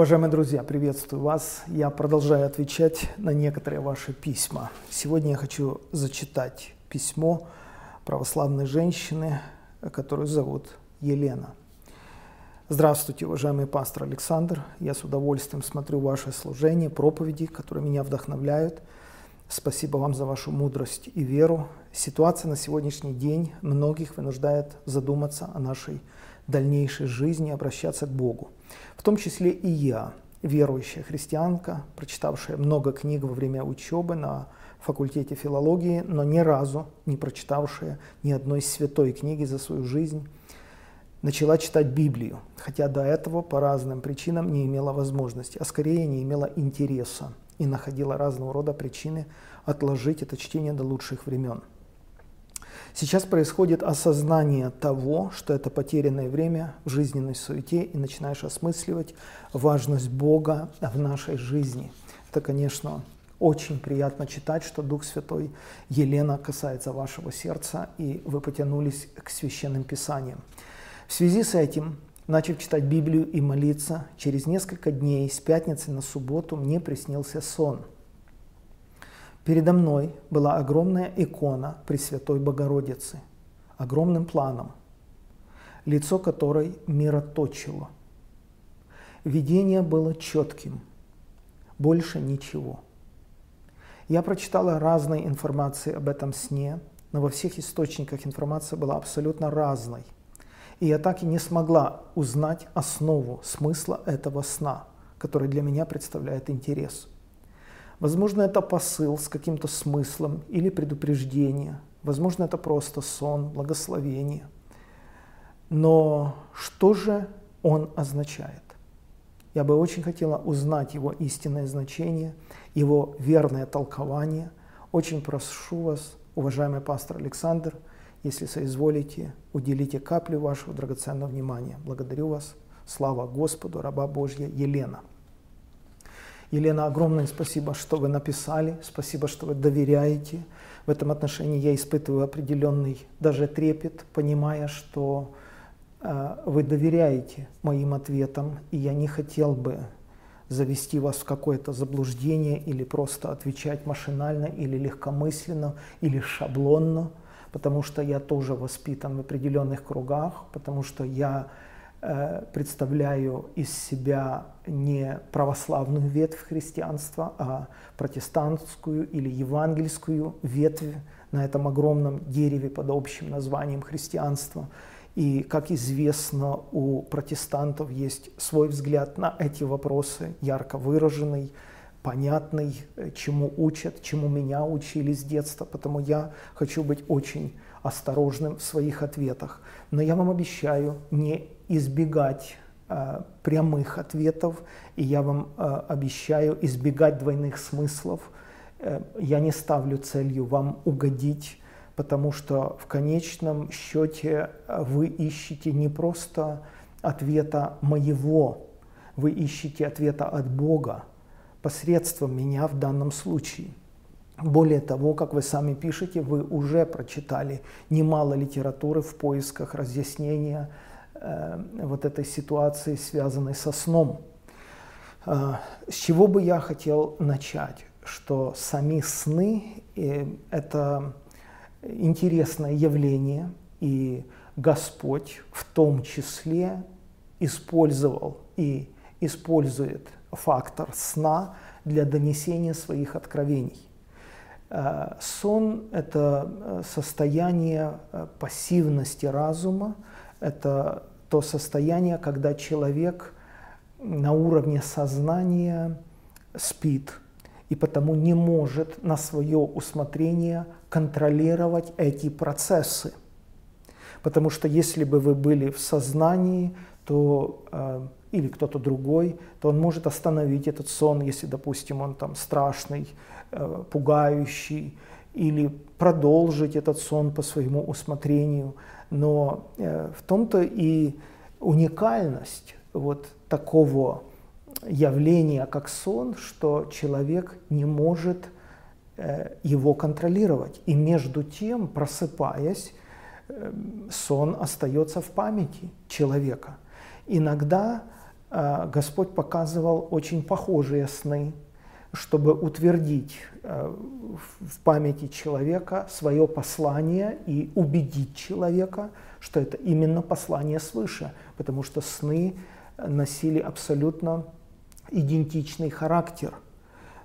Уважаемые друзья, приветствую вас. Я продолжаю отвечать на некоторые ваши письма. Сегодня я хочу зачитать письмо православной женщины, которую зовут Елена. Здравствуйте, уважаемый пастор Александр. Я с удовольствием смотрю ваше служение, проповеди, которые меня вдохновляют. Спасибо вам за вашу мудрость и веру. Ситуация на сегодняшний день многих вынуждает задуматься о нашей дальнейшей жизни, обращаться к Богу. В том числе и я, верующая христианка, прочитавшая много книг во время учебы на факультете филологии, но ни разу не прочитавшая ни одной святой книги за свою жизнь, начала читать Библию, хотя до этого по разным причинам не имела возможности, а скорее не имела интереса и находила разного рода причины отложить это чтение до лучших времен. Сейчас происходит осознание того, что это потерянное время в жизненной суете, и начинаешь осмысливать важность Бога в нашей жизни. Это, конечно, очень приятно читать, что Дух Святой Елена касается вашего сердца, и вы потянулись к священным писаниям. В связи с этим, начав читать Библию и молиться, через несколько дней с пятницы на субботу мне приснился сон – Передо мной была огромная икона Пресвятой Богородицы, огромным планом, лицо которой мироточило. Видение было четким, больше ничего. Я прочитала разной информации об этом сне, но во всех источниках информация была абсолютно разной. И я так и не смогла узнать основу смысла этого сна, который для меня представляет интерес – Возможно, это посыл с каким-то смыслом или предупреждение. Возможно, это просто сон, благословение. Но что же он означает? Я бы очень хотела узнать его истинное значение, его верное толкование. Очень прошу вас, уважаемый пастор Александр, если соизволите, уделите каплю вашего драгоценного внимания. Благодарю вас. Слава Господу, раба Божья Елена. Елена, огромное спасибо, что вы написали, спасибо, что вы доверяете. В этом отношении я испытываю определенный даже трепет, понимая, что э, вы доверяете моим ответам, и я не хотел бы завести вас в какое-то заблуждение или просто отвечать машинально или легкомысленно или шаблонно, потому что я тоже воспитан в определенных кругах, потому что я представляю из себя не православную ветвь христианства, а протестантскую или евангельскую ветвь на этом огромном дереве под общим названием христианства. И, как известно, у протестантов есть свой взгляд на эти вопросы, ярко выраженный, понятный, э, чему учат, чему меня учили с детства. Потому я хочу быть очень осторожным в своих ответах. Но я вам обещаю не избегать э, прямых ответов, и я вам э, обещаю избегать двойных смыслов. Э, я не ставлю целью вам угодить, потому что в конечном счете вы ищете не просто ответа моего, вы ищете ответа от Бога посредством меня в данном случае. Более того, как вы сами пишете, вы уже прочитали немало литературы в поисках разъяснения Э, вот этой ситуации, связанной со сном. Э, с чего бы я хотел начать? Что сами сны э, – это интересное явление, и Господь в том числе использовал и использует фактор сна для донесения своих откровений. Сон – это состояние пассивности разума, это то состояние, когда человек на уровне сознания спит и потому не может на свое усмотрение контролировать эти процессы. Потому что если бы вы были в сознании, то э, или кто-то другой, то он может остановить этот сон, если, допустим, он там страшный, э, пугающий, или продолжить этот сон по своему усмотрению. Но э, в том-то и уникальность вот такого явления, как сон, что человек не может э, его контролировать. И между тем, просыпаясь, сон остается в памяти человека. Иногда Господь показывал очень похожие сны, чтобы утвердить э, в памяти человека свое послание и убедить человека, что это именно послание свыше, потому что сны носили абсолютно идентичный характер.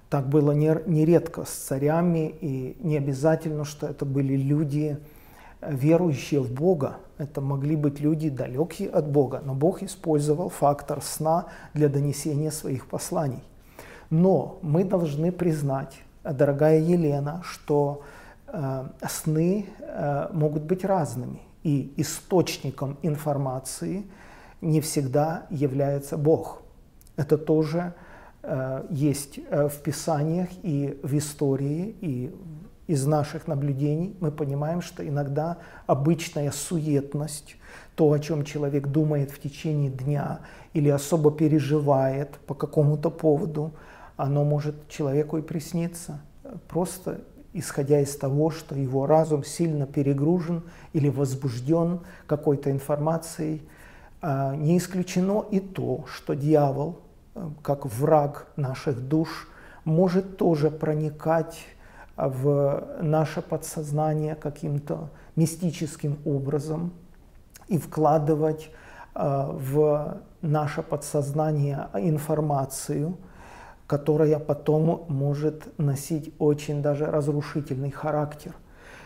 Так было нередко с царями, и не обязательно, что это были люди, верующие в Бога. Это могли быть люди далекие от Бога, но Бог использовал фактор сна для донесения своих посланий. Но мы должны признать, дорогая Елена, что э, сны э, могут быть разными, и источником информации не всегда является Бог. Это тоже э, есть э, в Писаниях и в истории, и из наших наблюдений мы понимаем, что иногда обычная суетность, то, о чем человек думает в течение дня или особо переживает по какому-то поводу, оно может человеку и присниться, просто исходя из того, что его разум сильно перегружен или возбужден какой-то информацией. А, не исключено и то, что дьявол, э, как враг наших душ, может тоже проникать в наше подсознание каким-то мистическим образом и вкладывать э, в наше подсознание информацию, которая потом может носить очень даже разрушительный характер.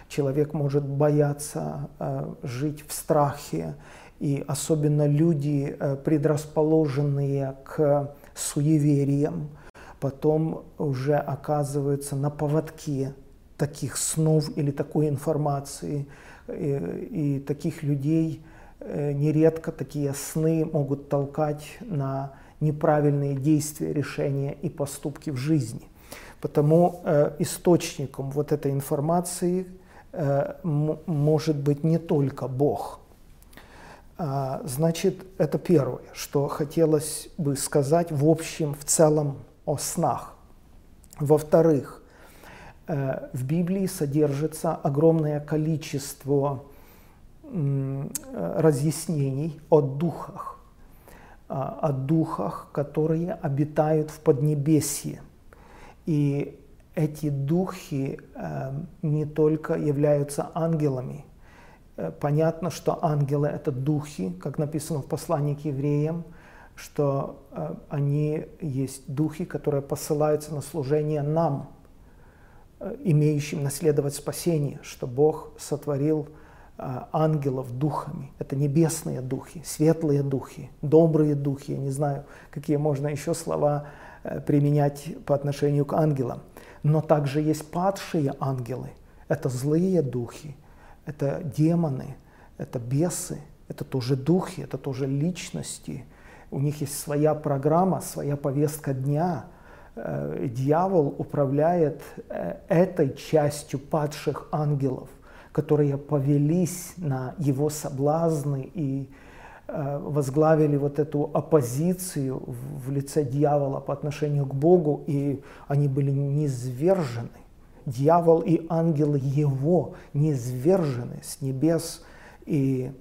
Человек может бояться э, жить в страхе, и особенно люди, э, предрасположенные к суевериям, потом уже оказываются на поводке таких снов или такой информации. И, э, и таких людей э, нередко такие сны могут толкать на неправильные действия, решения и поступки в жизни. Потому э, источником вот этой информации э, может быть не только Бог. А, значит, это первое, что хотелось бы сказать в общем, в целом о снах. Во-вторых, э, в Библии содержится огромное количество э, разъяснений о духах о духах, которые обитают в Поднебесье. И эти духи э, не только являются ангелами. Понятно, что ангелы – это духи, как написано в послании к евреям, что э, они есть духи, которые посылаются на служение нам, имеющим наследовать спасение, что Бог сотворил а, ангелов духами. Это небесные духи, светлые духи, добрые духи. Я не знаю, какие можно еще слова э, применять по отношению к ангелам. Но также есть падшие ангелы. Это злые духи, это демоны, это бесы, это тоже духи, это тоже личности. У них есть своя программа, своя повестка дня. Э, дьявол управляет э, этой частью падших ангелов которые повелись на его соблазны и э, возглавили вот эту оппозицию в лице дьявола по отношению к Богу, и они были низвержены. Дьявол и ангелы его низвержены с небес, и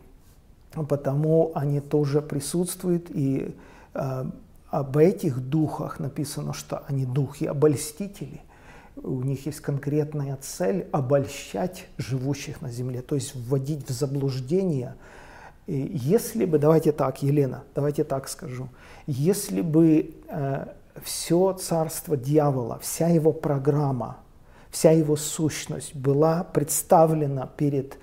потому они тоже присутствуют, и э, об этих духах написано, что они духи обольстители у них есть конкретная цель обольщать живущих на земле, то есть вводить в заблуждение. И если бы, давайте так, Елена, давайте так скажу, если бы э, все царство дьявола, вся его программа, вся его сущность была представлена перед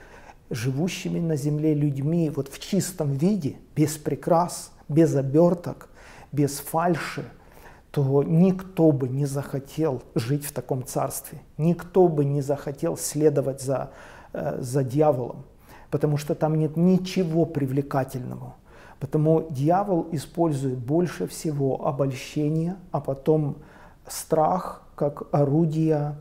живущими на земле людьми вот в чистом виде, без прикрас, без оберток, без фальши, то никто бы не захотел жить в таком царстве, никто бы не захотел следовать за, э, за дьяволом, потому что там нет ничего привлекательного. Потому дьявол использует больше всего обольщение, а потом страх как орудие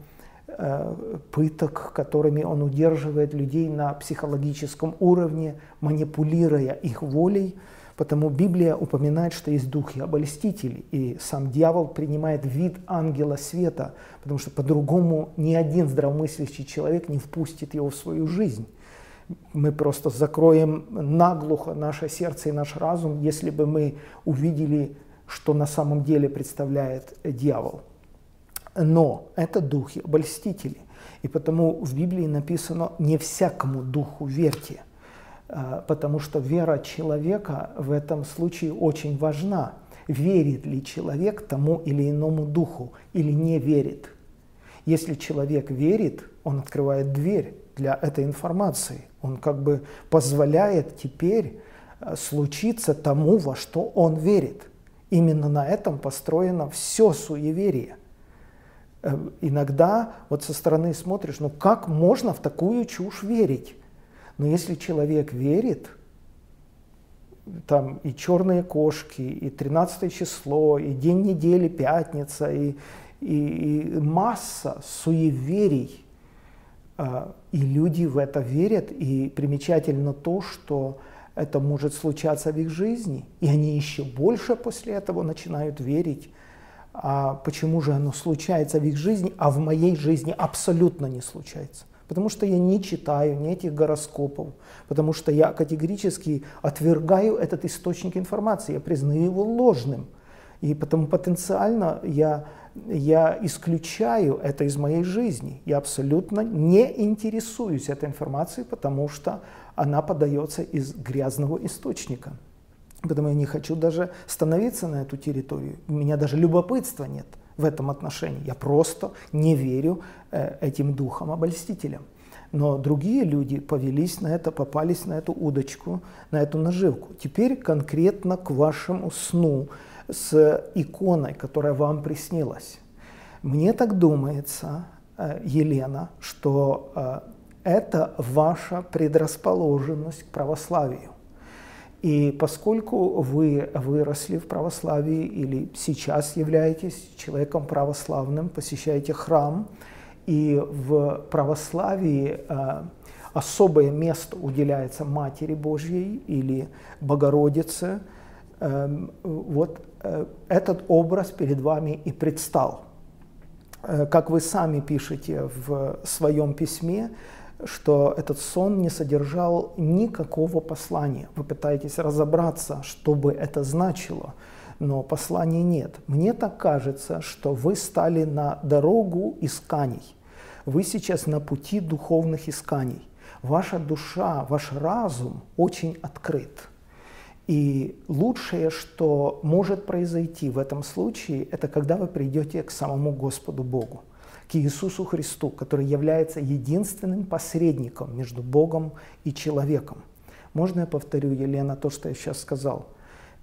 пыток, которыми он удерживает людей на психологическом уровне, манипулируя их волей, Потому Библия упоминает, что есть духи обольстители, и сам дьявол принимает вид ангела света, потому что по-другому ни один здравомыслящий человек не впустит его в свою жизнь. мы просто закроем наглухо наше сердце и наш разум, если бы мы увидели, что на самом деле представляет дьявол. Но это духи обольстители. И потому в Библии написано «не всякому духу верьте», а, потому что вера человека в этом случае очень важна. Верит ли человек тому или иному духу или не верит? Если человек верит, он открывает дверь для этой информации. Он как бы позволяет теперь а, случиться тому, во что он верит. Именно на этом построено все суеверие – иногда вот со стороны смотришь, ну как можно в такую чушь верить? Но если человек верит, там и черные кошки, и 13 число, и день недели, пятница, и, и, и масса суеверий, э, и люди в это верят, и примечательно то, что это может случаться в их жизни, и они еще больше после этого начинают верить а почему же оно случается в их жизни, а в моей жизни абсолютно не случается. Потому что я не читаю ни этих гороскопов, потому что я категорически отвергаю этот источник информации, я признаю его ложным. И потому потенциально я, я исключаю это из моей жизни. Я абсолютно не интересуюсь этой информацией, потому что она подается из грязного источника. Поэтому я не хочу даже становиться на эту территорию. У меня даже любопытства нет в этом отношении. Я просто не верю э, этим духам обольстителям. Но другие люди повелись на это, попались на эту удочку, на эту наживку. Теперь конкретно к вашему сну с иконой, которая вам приснилась. Мне так думается, э, Елена, что э, это ваша предрасположенность к православию. И поскольку вы выросли в православии или сейчас являетесь человеком православным, посещаете храм, и в православии э, особое место уделяется Матери Божьей или Богородице, э, вот э, этот образ перед вами и предстал. Как вы сами пишете в своем письме, что этот сон не содержал никакого послания. Вы пытаетесь разобраться, что бы это значило, но послания нет. Мне так кажется, что вы стали на дорогу исканий. Вы сейчас на пути духовных исканий. Ваша душа, ваш разум очень открыт. И лучшее, что может произойти в этом случае, это когда вы придете к самому Господу Богу к Иисусу Христу, который является единственным посредником между Богом и человеком. Можно я повторю, Елена, то, что я сейчас сказал?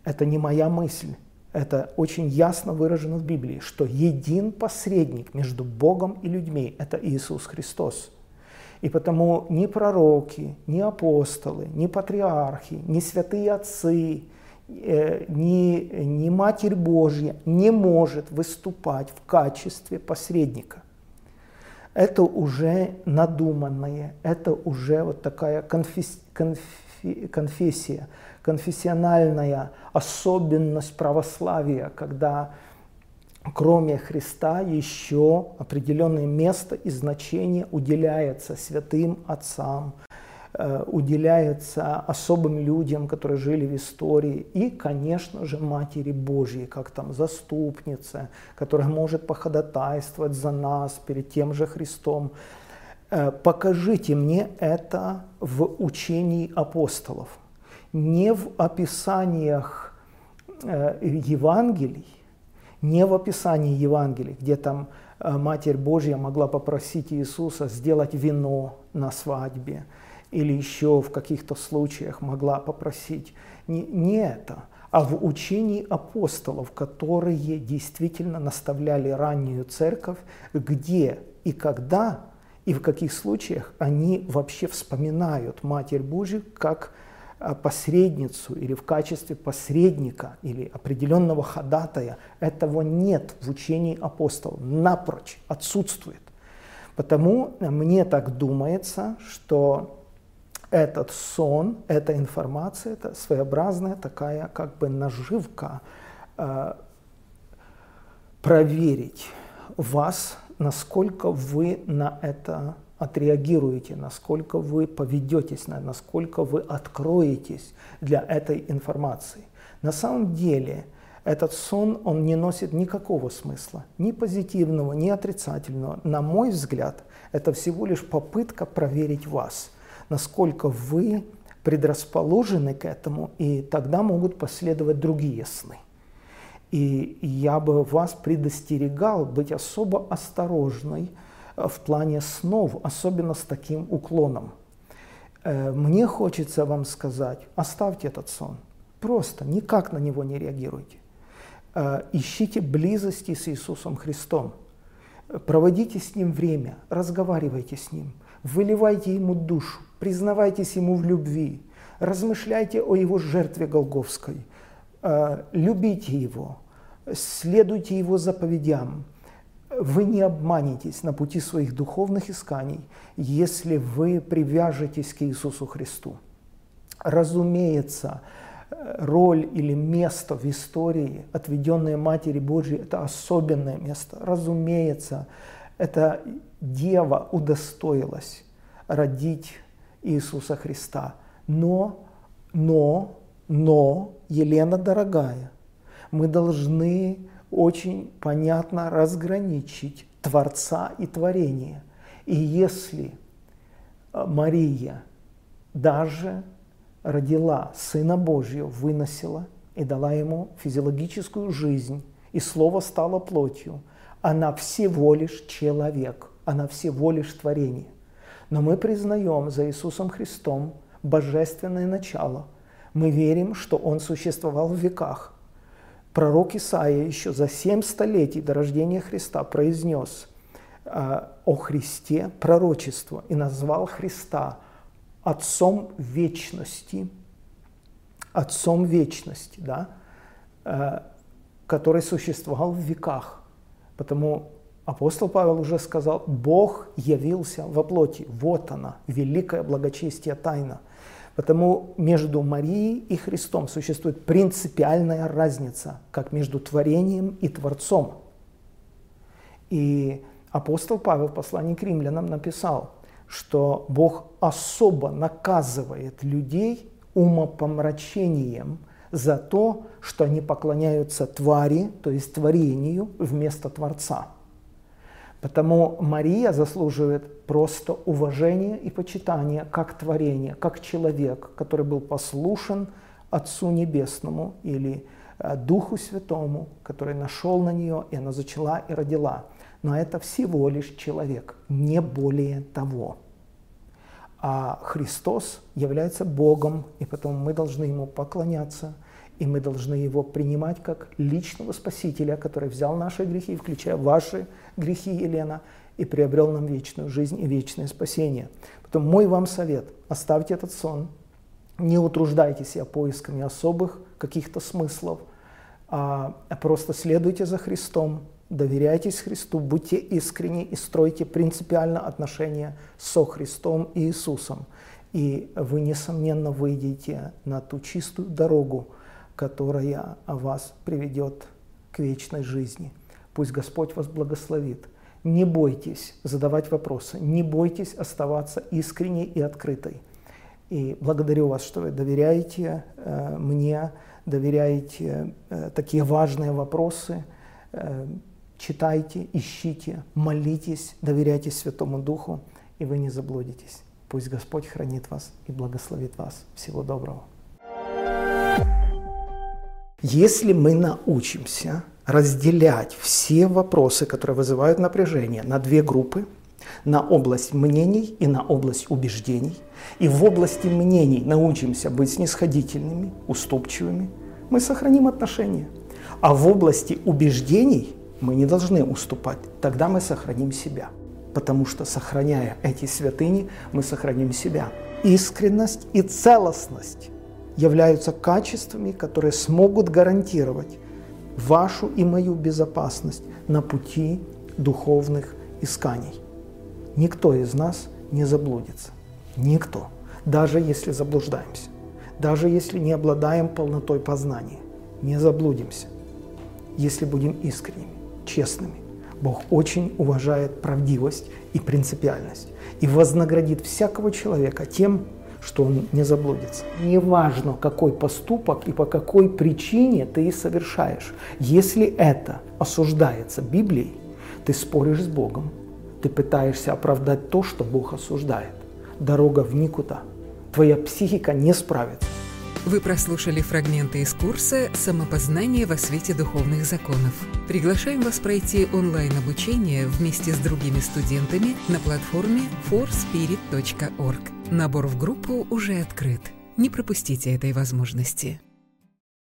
Это не моя мысль. Это очень ясно выражено в Библии, что един посредник между Богом и людьми – это Иисус Христос. И потому ни пророки, ни апостолы, ни патриархи, ни святые отцы, э, ни, ни Матерь Божья не может выступать в качестве посредника это уже надуманное, это уже вот такая конфес, конфи, конфессия, конфессиональная особенность православия, когда кроме Христа еще определенное место и значение уделяется святым отцам, уделяется особым людям, которые жили в истории, и, конечно же, Матери Божьей, как там заступница, которая может походатайствовать за нас перед тем же Христом. Э, покажите мне это в учении апостолов, не в описаниях э, Евангелий, не в описании Евангелий, где там Матерь Божья могла попросить Иисуса сделать вино на свадьбе, или еще в каких-то случаях могла попросить. Не, не это, а в учении апостолов, которые действительно наставляли раннюю церковь, где и когда и в каких случаях они вообще вспоминают Матерь Божию как а, посредницу или в качестве посредника или определенного ходатая. Этого нет в учении апостолов, напрочь отсутствует. Потому мне так думается, что этот сон, эта информация, это своеобразная такая как бы наживка э, проверить вас, насколько вы на это отреагируете, насколько вы поведетесь, насколько вы откроетесь для этой информации. На самом деле этот сон, он не носит никакого смысла, ни позитивного, ни отрицательного. На мой взгляд, это всего лишь попытка проверить вас, насколько вы предрасположены к этому, и тогда могут последовать другие сны. И я бы вас предостерегал быть особо осторожной э, в плане снов, особенно с таким уклоном. Э, мне хочется вам сказать, оставьте этот сон. Просто никак на него не реагируйте. Э, ищите близости с Иисусом Христом. Проводите с Ним время, разговаривайте с Ним, выливайте Ему душу, признавайтесь Ему в любви, размышляйте о Его жертве Голговской, любите Его, следуйте Его заповедям. Вы не обманетесь на пути своих духовных исканий, если вы привяжетесь к Иисусу Христу. Разумеется, роль или место в истории, отведенное Матери Божьей, это особенное место. Разумеется, эта дева удостоилась родить Иисуса Христа. Но, но, но, Елена дорогая – мы должны очень понятно разграничить Творца и творение. И если э, Мария даже родила Сына Божьего, выносила и дала ему физиологическую жизнь, и Слово стало плотью, она всего лишь человек, она всего лишь творение. Но мы признаем за Иисусом Христом божественное начало. Мы верим, что Он существовал в веках, Пророк Исаия еще за семь столетий до рождения Христа произнес э, о Христе пророчество и назвал Христа Отцом вечности, Отцом вечности, да, э, который существовал в веках. Потому апостол Павел уже сказал, Бог явился во плоти. Вот она, великая благочестие тайна – Потому между Марией и Христом существует принципиальная разница, как между творением и Творцом. И апостол Павел в послании к римлянам написал, что Бог особо наказывает людей умопомрачением за то, что они поклоняются твари, то есть творению, вместо Творца. Потому Мария заслуживает просто уважения и почитания как творение, как человек, который был послушен Отцу Небесному или э, Духу Святому, который нашел на нее, и она зачала и родила. Но это всего лишь человек, не более того. А Христос является Богом, и потом мы должны Ему поклоняться – и мы должны его принимать как личного Спасителя, который взял наши грехи, включая ваши грехи, Елена, и приобрел нам вечную жизнь и вечное спасение. Потом мой вам совет – оставьте этот сон, не утруждайте себя поисками особых каких-то смыслов, а просто следуйте за Христом, доверяйтесь Христу, будьте искренни и стройте принципиально отношения со Христом и Иисусом. И вы, несомненно, выйдете на ту чистую дорогу, которая вас приведет к вечной жизни. Пусть Господь вас благословит. Не бойтесь задавать вопросы, не бойтесь оставаться искренней и открытой. И благодарю вас, что вы доверяете э, мне, доверяете э, такие важные вопросы. Э, читайте, ищите, молитесь, доверяйте Святому Духу, и вы не заблудитесь. Пусть Господь хранит вас и благословит вас. Всего доброго. Если мы научимся разделять все вопросы, которые вызывают напряжение, на две группы, на область мнений и на область убеждений, и в области мнений научимся быть снисходительными, уступчивыми, мы сохраним отношения. А в области убеждений мы не должны уступать, тогда мы сохраним себя. Потому что, сохраняя эти святыни, мы сохраним себя. Искренность и целостность являются качествами, которые смогут гарантировать вашу и мою безопасность на пути духовных исканий. Никто из нас не заблудится. Никто. Даже если заблуждаемся. Даже если не обладаем полнотой познания. Не заблудимся, если будем искренними, честными. Бог очень уважает правдивость и принципиальность и вознаградит всякого человека тем, что он не заблудится. Неважно, какой поступок и по какой причине ты совершаешь. Если это осуждается Библией, ты споришь с Богом, ты пытаешься оправдать то, что Бог осуждает. Дорога в никуда. Твоя психика не справится. Вы прослушали фрагменты из курса «Самопознание во свете духовных законов». Приглашаем вас пройти онлайн-обучение вместе с другими студентами на платформе forspirit.org. Набор в группу уже открыт. Не пропустите этой возможности.